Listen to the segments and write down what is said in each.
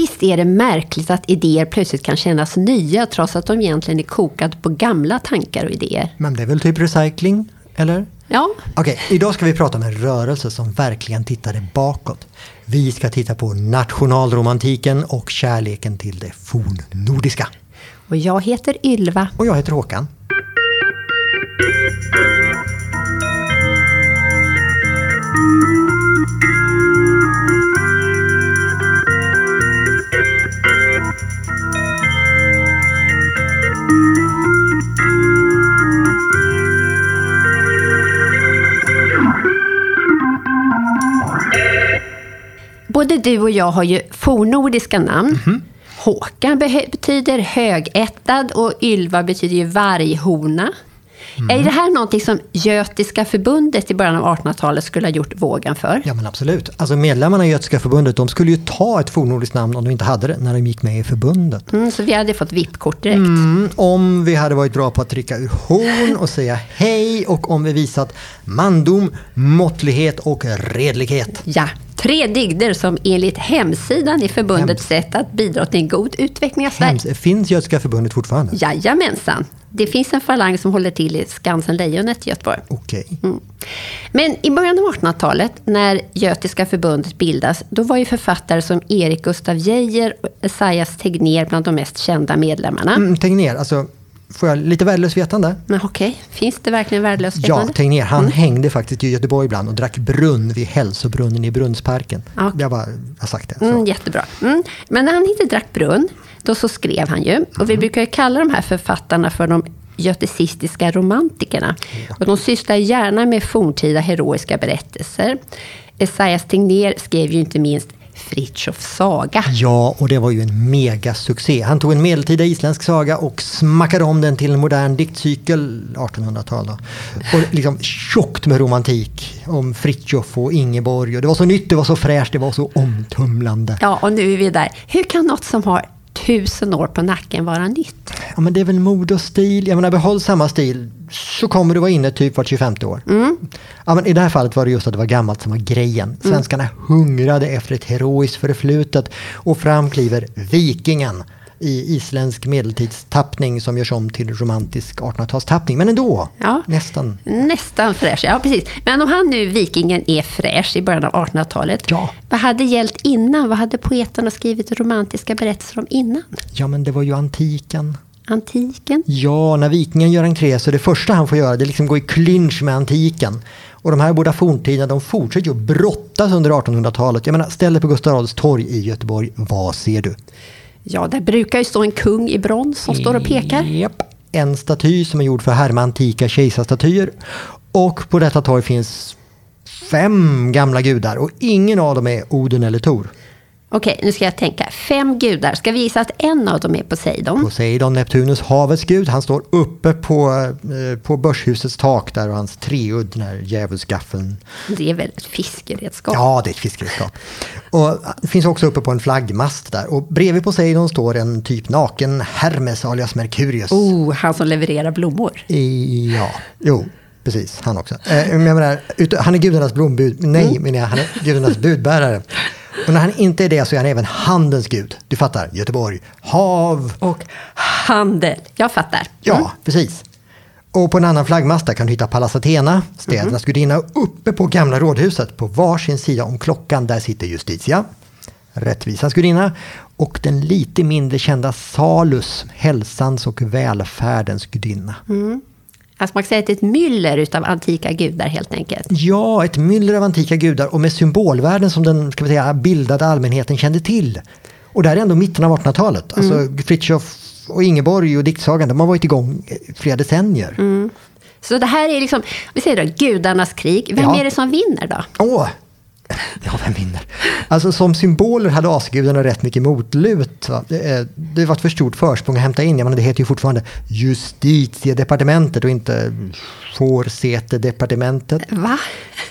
Visst är det märkligt att idéer plötsligt kan kännas nya trots att de egentligen är kokade på gamla tankar och idéer? Men det är väl typ recycling, eller? Ja, Okej, idag ska vi prata om en rörelse som verkligen tittade bakåt. Vi ska titta på nationalromantiken och kärleken till det fornnordiska. och jag heter Ylva. Och jag heter Håkan. Både du och jag har ju fornnordiska namn. Håkan behe- betyder högättad och Ylva betyder ju varghona. Är det här någonting som Götiska förbundet i början av 1800-talet skulle ha gjort vågen för? Ja men absolut. Alltså medlemmarna i Götiska förbundet de skulle ju ta ett fornnordiskt namn om de inte hade det när de gick med i förbundet. Mm, så vi hade fått VIP-kort direkt. Mm, om vi hade varit bra på att trycka ur horn och säga hej och om vi visat mandom, måttlighet och redlighet. Ja, tre dygder som enligt hemsidan i förbundets sätt att bidra till en god utveckling av Sverige. Hems, finns Götiska förbundet fortfarande? Jajamensan. Det finns en falang som håller till i Skansen-Lejonet i Göteborg. Okej. Mm. Men i början av 1800-talet, när Götiska förbundet bildas, då var ju författare som Erik Gustaf Geijer och Esaias Tegnér bland de mest kända medlemmarna. Mm, Tegnér, alltså får jag lite värdelöst vetande? Men okej, finns det verkligen värdelöst Ja, vetande? Tegnér, han hängde faktiskt i Göteborg ibland och drack brunn vid hälsobrunnen i Brunnsparken. Ja. Jag bara har sagt det. Mm, jättebra. Mm. Men när han inte drack brunn, då så skrev han ju. Och vi brukar ju kalla de här författarna för de göticistiska romantikerna. Och de sysslar gärna med forntida heroiska berättelser. Esaias Tegnér skrev ju inte minst Fritjofs saga. Ja, och det var ju en megasuccé. Han tog en medeltida isländsk saga och smackade om den till en modern diktcykel, 1800-tal då. Och liksom tjockt med romantik om Fritjof och Ingeborg. Och det var så nytt, det var så fräscht, det var så omtumlande. Ja, och nu är vi där. Hur kan något som har tusen år på nacken vara nytt? Ja, men det är väl mode och stil. Jag menar, behåll samma stil så kommer du vara inne typ vart 25 år. Ja, men I det här fallet var det just att det var gammalt som var grejen. Svenskarna hungrade efter ett heroiskt förflutet och fram kliver vikingen i isländsk medeltidstappning som görs om till romantisk 1800-talstappning. Men ändå, Ja. nästan. Nästan fräsch, ja precis. Men om han nu, vikingen, är fräsch i början av 1800-talet. Ja. Vad hade gällt innan? Vad hade poeterna skrivit romantiska berättelser om innan? Ja, men det var ju antiken. Antiken? Ja, när vikingen gör entré så det första han får göra det är liksom gå i clinch med antiken. Och de här båda forntiderna de fortsätter ju att brottas under 1800-talet. Jag menar, ställ dig på Gustav Adolfs torg i Göteborg, vad ser du? Ja, där brukar ju stå en kung i brons som står och pekar. Japp. En staty som är gjord för att härma antika kejsarstatyer. Och på detta torg finns fem gamla gudar och ingen av dem är Oden eller Tor. Okej, nu ska jag tänka. Fem gudar. Ska vi gissa att en av dem är Poseidon? Poseidon, Neptunus, havets gud. Han står uppe på, eh, på börshusets tak där och hans treudd, den här djävulsgaffeln. Det är väl ett fiskeredskap? Ja, det är ett fiskeredskap. Och det finns också uppe på en flaggmast där. Och bredvid Poseidon står en typ naken Hermes alias Merkurius. Oh, han som levererar blommor. I, ja, jo, precis. Han också. Eh, menar, han är gudarnas blombud. Nej, menar jag. Han är gudarnas budbärare. Och när han inte är det så är han även handens gud. Du fattar, Göteborg, hav. Och handel. Jag fattar. Ja, precis. Och på en annan flaggmast där kan du hitta Pallas Athena, städernas gudinna. Och Uppe på gamla rådhuset, på varsin sida om klockan, där sitter Justitia, rättvisans gudinna. Och den lite mindre kända Salus, hälsans och välfärdens gudinna. Alltså man kan säga att det är ett myller utav antika gudar helt enkelt. Ja, ett myller av antika gudar och med symbolvärden som den ska vi säga, bildade allmänheten kände till. Och det här är ändå mitten av 1800-talet. Alltså Fritiof och Ingeborg och diktsagan, de har varit igång flera decennier. Så det här är liksom, vi säger då, gudarnas krig. Vem Ja. är det som vinner då? Åh! Ja, vem vinner? Alltså som symboler hade asgudarna rätt mycket motlut. Va? Det, eh, det var ett för stort försprång att hämta in. Jag menar, det heter ju fortfarande justitiedepartementet och inte fårsetedepartementet. Va?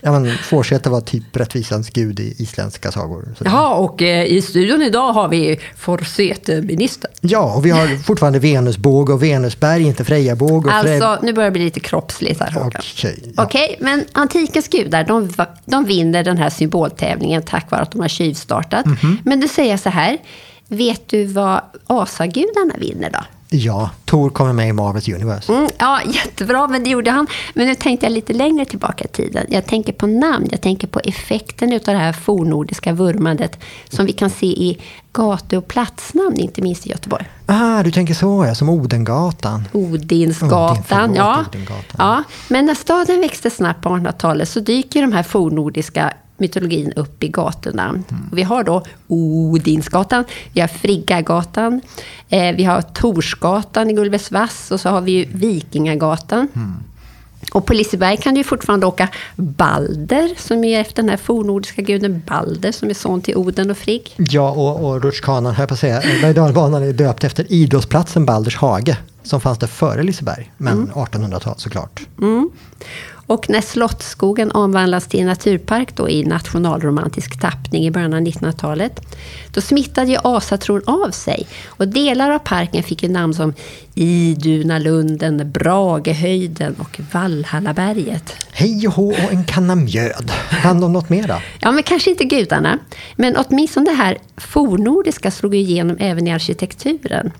Ja, men fårsete var typ rättvisans gud i isländska sagor. Så- Jaha, och eh, i studion idag har vi Forsete-ministern. Ja, och vi har fortfarande Venusbåge och Venusberg, inte Frejabåge. Och Frej- Alltså, nu börjar det bli lite kroppsligt här Håkan. Okej, ja. Okej, men antikens gudar, de, de vinner den här symboltävlingen tack vare att de har tjuvstartat. Mhm. Men du säger så här, Vet du vad asagudarna vinner då? Ja, Tor kommer med i Marvels Universe. Mm, ja, jättebra, men det gjorde han. Men nu tänkte jag lite längre tillbaka i tiden. Jag tänker på namn, jag tänker på effekten av det här fornordiska vurmandet som vi kan se i gatu och platsnamn, inte minst i Göteborg. Ah, du tänker så ja, som Odengatan. Odinsgatan, Odin, ja. Odingatan. ja. Men när staden växte snabbt på 1800-talet så dyker de här fornordiska mytologin upp i gatorna. Och vi har då Odinsgatan, vi har Friggagatan, eh, vi har Torsgatan i Gullbergsvass och så har vi ju Vikingagatan. Och på Liseberg kan du ju fortfarande åka Balder, som är efter den här fornordiska guden Balder, som är son till Oden och Frigg. Ja, och, och rutschkanan, höll jag på att säga. Berg dalbanan är döpt efter idrottsplatsen Balders hage. Som fanns där före Liseberg, men 1800-tal såklart. Mm. Och när Slottsskogen omvandlas till naturpark då i nationalromantisk tappning i början av 1900-talet, då smittade ju asatron av sig. Och delar av parken fick ju namn som Idunalunden, Bragehöjden och Vallhallaberget. Hej och hå och en kanna mjöd. Kan de något mera? Ja, men kanske inte gudarna. Men åtminstone det här fornordiska slog igenom även i arkitekturen.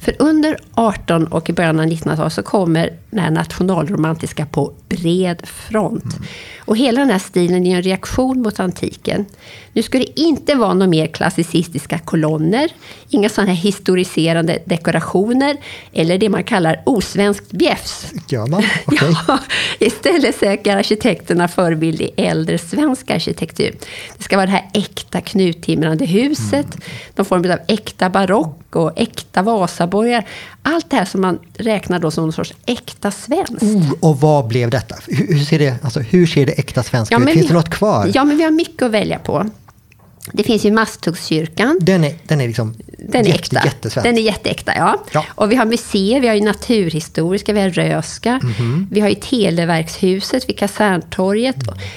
För under 18 och i början av 1900-talet så kommer det här nationalromantiska på bred front. Och hela den här stilen är en reaktion mot antiken. Nu ska det inte vara några mer klassicistiska kolonner, inga sådana här historiserande dekorationer eller det man kallar osvenskt bjäfs. Gör man? Okej. Ja, istället söker arkitekterna förebild i äldre svensk arkitektur. Det ska vara det här äkta knuttimrande huset, någon form av äkta barock och äkta Vasaborgar. Allt det här som man räknar då som någon sorts äkta svenskt. Oh, och vad blev detta? Hur, ser det, alltså, hur ser det äkta svenska ut? men Finns vi det något kvar? Ja, men vi har mycket att välja på. Det finns ju Masthuggskyrkan. Den är, den är liksom Den är jätte, äkta. jättesvensk. Den är jätteäkta, ja. Ja. Och vi har museer, vi har ju Naturhistoriska, vi har Röska, Mhm. vi har ju Televerkshuset, vid Kaserntorget.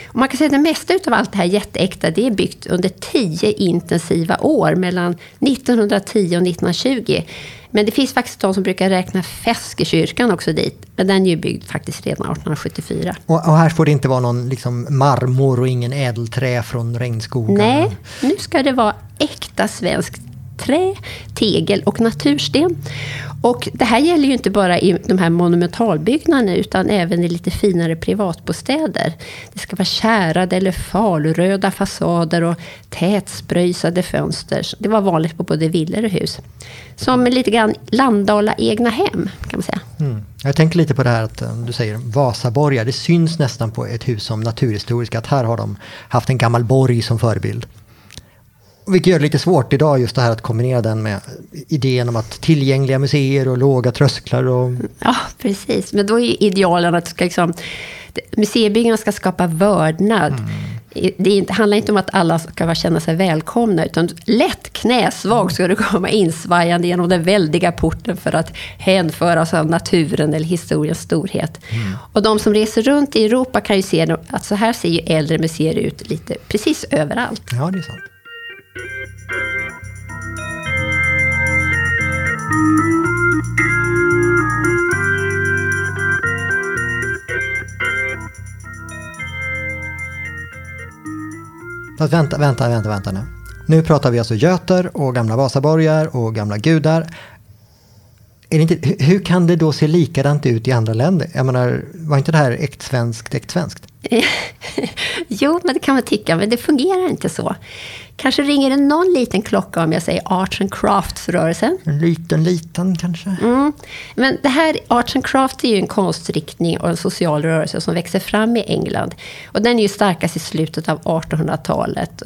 Och man kan säga att det mesta av allt det här jätteäkta, det är byggt under tio intensiva år, mellan 1910 och 1920. Men det finns faktiskt de som brukar räkna Feskekyrkan också dit. Men den är ju byggd faktiskt redan 1874. Och, och här får det inte vara någon liksom, marmor och ingen ädelträ från regnskogen. Nej, nu ska det vara äkta svenskt trä, tegel och natursten. Och det här gäller ju inte bara i de här monumentalbyggnaderna utan även i lite finare privatbostäder. Det ska vara kärade eller faluröda fasader och tätspröjsade fönster. Det var vanligt på både villor och hus. Som lite grann Landala egna hem kan man säga. Mm. Jag tänker lite på det här att eh, du säger Vasaborgar. Det syns nästan på ett hus som Naturhistoriska att här har de haft en gammal borg som förebild. Vilket gör det lite svårt idag just det här att kombinera den med idén om att tillgängliga museer och låga trösklar och Ja, precis. Men då är ju idealen att ska liksom, museibyggnaderna ska skapa vördnad. I- Det handlar inte om att alla ska vara- känna sig välkomna, utan lätt knäsvag ska du komma insvajande genom den väldiga porten för att hänföras av naturen eller historiens storhet. Och de som reser runt i Europa kan ju se att så här ser ju äldre museer ut lite precis överallt. ja, det är sant. Fast vänta, vänta, vänta, vänta nu. Nu pratar vi alltså göter och gamla Vasaborgar och gamla gudar. Är det inte, hur- hur kan det då se likadant ut i andra länder? Jag menar, var inte det här äkt svenskt, äkt svenskt? Jo, men det kan man tycka, men det fungerar inte så. Kanske ringer det någon liten klocka om jag säger Arts and Crafts-rörelsen. En liten, liten kanske? Mm. Men det här, Arts and Crafts är ju en konstriktning och en social rörelse som växer fram i England. Och den är ju starkast i slutet av 1800-talet.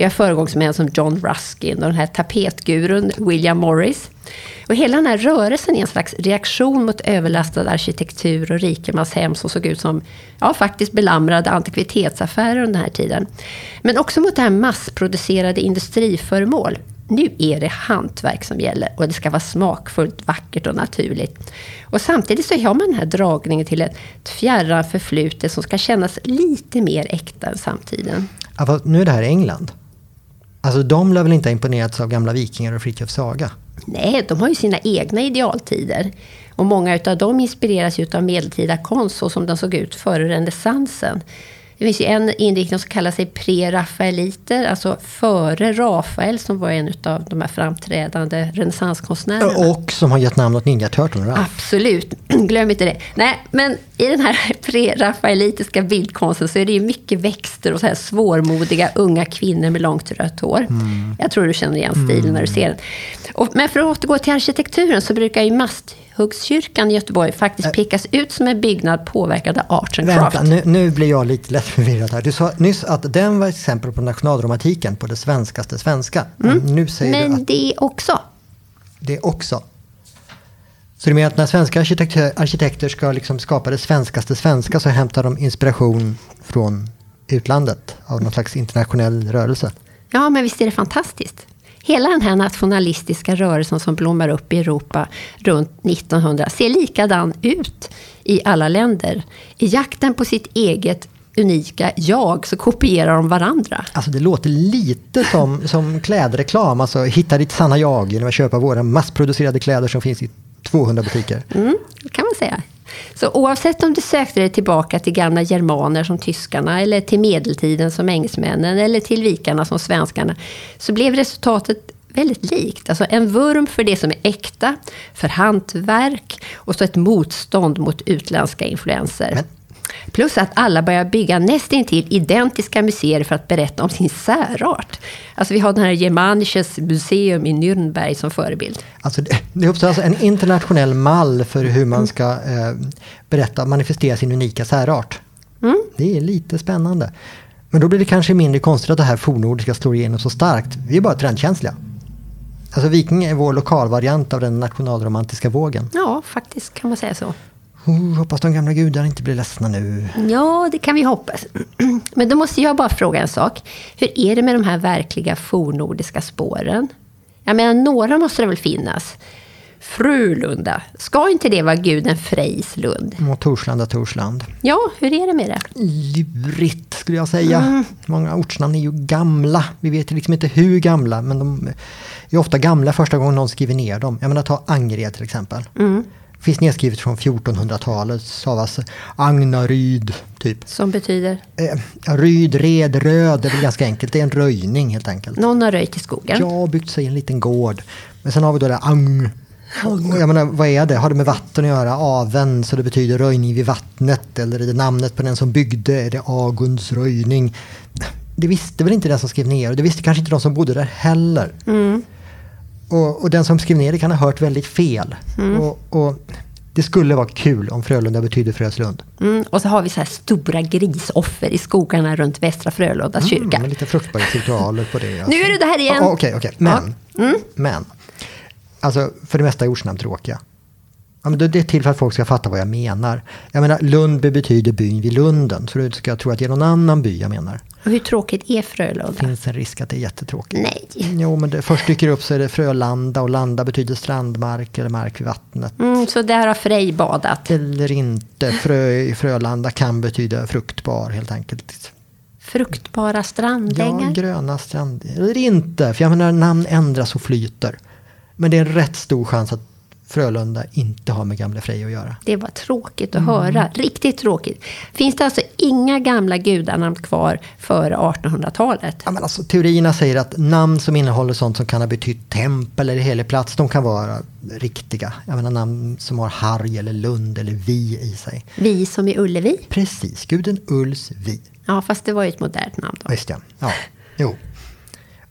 Vi har föregångsmän som John Ruskin och den här tapetgurun William Morris. Och hela den här rörelsen är en slags reaktion mot överlastad arkitektur och rikemanshem som såg ut som ja, faktiskt belamrade antikvitetsaffärer under den här tiden. Men också mot det här massproducerade industriföremål. Nu är det hantverk som gäller och det ska vara smakfullt, vackert och naturligt. Och samtidigt så har man den här dragningen till ett fjärran förflutet som ska kännas lite mer äkta än samtiden. Ja, nu är det här England. Alltså de lär väl inte ha imponerats av gamla vikingar och Fritjofs Saga? Nej, de har ju sina egna idealtider. Och många utav dem inspireras ju av medeltida konst så som den såg ut före renässansen. Det finns ju en inriktning som kallar sig pre-rafaeliter, alltså före Rafael som var en av de här framträdande renässanskonstnärerna. Och som har gett namn åt Ninja Turtles. Absolut, glöm inte det. Nej, men i den här pre-rafaelitiska bildkonsten så är det ju mycket växter och så här svårmodiga unga kvinnor med långt rött hår. Mm. Jag tror du känner igen stilen mm. när du ser den. Och, men för att återgå till arkitekturen så brukar ju Masthuggskyrkan i Göteborg faktiskt äh. pekas ut som en byggnad påverkad av arts and Vänta, craft. Nu, nu blir jag lite lätt förvirrad här. Du sa nyss att den var ett exempel på nationalromantiken, på det svenskaste svenska. Mm. Nu säger men du att det också. Det också. Så du menar att när svenska arkitekter, arkitekter ska liksom skapa det svenskaste svenska så hämtar de inspiration från utlandet av någon slags internationell rörelse? Ja, men visst är det fantastiskt. Hela den här nationalistiska rörelsen som blommar upp i Europa runt 1900 ser likadan ut i alla länder. I jakten på sitt eget unika jag så kopierar de varandra. Alltså det låter lite som, som klädreklam. Alltså hitta ditt sanna jag genom att köpa våra massproducerade kläder som finns i 200 butiker. Mm, det kan man säga. Så oavsett om du sökte dig tillbaka till gamla germaner som tyskarna, eller till medeltiden som engelsmännen, eller till vikarna som svenskarna, så blev resultatet väldigt likt. Alltså en vurm för det som är äkta, för hantverk och så ett motstånd mot utländska influenser. Men Plus att alla börjar bygga nästintill identiska museer för att berätta om sin särart. Alltså vi har den här Germanisches museum i Nürnberg som förebild. Alltså det, det uppstår alltså en internationell mall för hur man ska eh, berätta, manifestera sin unika särart. Mm. Det är lite spännande. Men då blir det kanske mindre konstigt att det här fornnordiska slår igenom så starkt. Vi är bara trendkänsliga. Alltså Viking är vår lokalvariant av den nationalromantiska vågen. Ja, faktiskt kan man säga så. Oh, hoppas de gamla gudarna inte blir ledsna nu. Ja, det kan vi hoppas. Men då måste jag bara fråga en sak. Hur är det med de här verkliga fornordiska spåren? Jag menar, några måste det väl finnas? Frölunda, ska inte det vara guden Frejs lund? Och Torslanda, Torsland. Ja, hur är det med det? Lurigt skulle jag säga. Mm. Många ortsnamn är ju gamla. Vi vet liksom inte hur gamla, men de är ofta gamla första gången någon skriver ner dem. Jag menar, ta Angered till exempel. Mm finns nedskrivet från 1400-talet, stavas Agnaryd. Typ. Som betyder? Eh, ryd, red, röd, det är väl ganska enkelt. Det är en röjning helt enkelt. Någon har röjt i skogen? Ja, byggt sig en liten gård. Men sen har vi då det ang. Jag menar, vad är det? Har det med vatten att göra? Aven, så det betyder röjning vid vattnet. Eller är det namnet på den som byggde? Är det Aguns röjning? Det visste väl inte den som skrev ner. Det visste kanske inte de som bodde där heller. Mm. Och, och, den som skrev ner det kan ha hört väldigt fel. Mm. Och, och, det skulle vara kul om Frölunda betyder Fröslund. Mm, och så har vi så här stora grisoffer i skogarna runt Västra Frölundas mm, kyrka. Lite fruktbarhetsritualer på det. Alltså. Nu är det det här igen. Okej, okej. Okay, okay. Men, ja. mm. men. Alltså, för det mesta är ortsnamn tråkiga. Ja, men det är till för att folk ska fatta vad jag menar. Jag menar, Lundby betyder byn vid Lunden. Så du ska tro att det är någon annan by jag menar. Och hur tråkigt är Frölunda? Det finns en risk att det är jättetråkigt. Nej. Jo, men det, först dyker det upp så är det Frölanda och landa betyder strandmark eller mark vid vattnet. Mm, så där har Frej badat? Eller inte. Frö Frölanda kan betyda fruktbar helt enkelt. Fruktbara strandängar? Ja, gröna strandängar. Eller inte, för jag menar namn ändras och flyter. Men det är en rätt stor chans att Frölunda inte har med gamla Frej att göra. Det var tråkigt att mm. höra. Riktigt tråkigt. Finns det alltså inga gamla gudanamn kvar före 1800-talet? Ja, men alltså, teorierna säger att namn som innehåller sånt som kan ha betytt tempel eller helig plats, de kan vara riktiga. Jag menar namn som har Harg eller Lund eller Vi i sig. Vi som i Ullevi? Precis, guden Ulls Vi. Ja, fast det var ju ett modernt namn då. Just ja. ja. Jo.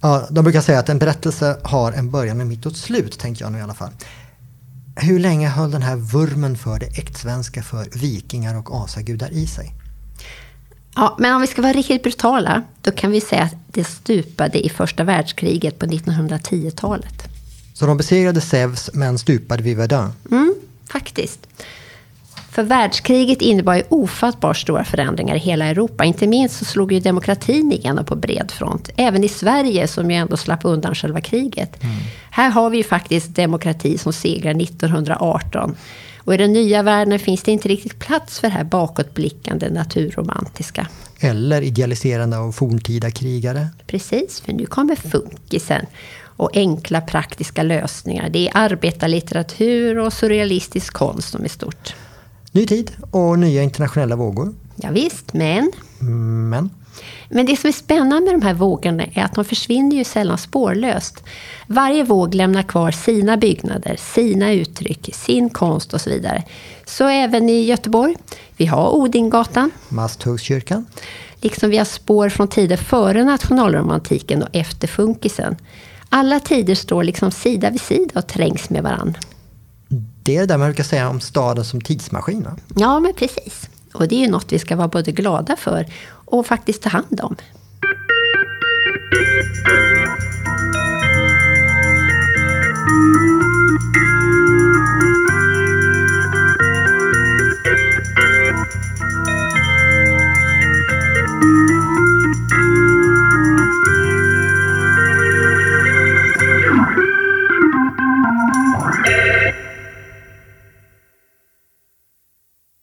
Ja, de brukar säga att en berättelse har en början med mitt och ett slut, tänker jag nu i alla fall. Hur länge höll den här vurmen för det äktsvenska för vikingar och asagudar i sig? Ja, men om vi ska vara riktigt brutala, då kan vi säga att det stupade i första världskriget på 1910-talet. Så de besegrade Zeus men stupade vid Verdun? Mm, faktiskt. För världskriget innebar ju ofattbart stora förändringar i hela Europa. Inte minst så slog ju demokratin igenom på bred front. Även i Sverige som ju ändå slapp undan själva kriget. Mm. Här har vi ju faktiskt demokrati som segrar 1918. Och i den nya världen finns det inte riktigt plats för det här bakåtblickande naturromantiska. Eller idealiserande av forntida krigare. Precis, för nu kommer funkisen och enkla praktiska lösningar. Det är arbetarlitteratur och surrealistisk konst som är stort. Ny tid och nya internationella vågor. Ja, visst, men... Men? Men det som är spännande med de här vågorna är att de försvinner ju sällan spårlöst. Varje våg lämnar kvar sina byggnader, sina uttryck, sin konst och så vidare. Så även i Göteborg. Vi har Odingatan. Masthuggskyrkan. Liksom vi har spår från tider före nationalromantiken och efter funkisen. Alla tider står liksom sida vid sida och trängs med varann. Det är det där man brukar säga om staden som tidsmaskin. Va? Ja, men precis. Och det är ju något vi ska vara både glada för och faktiskt ta hand om.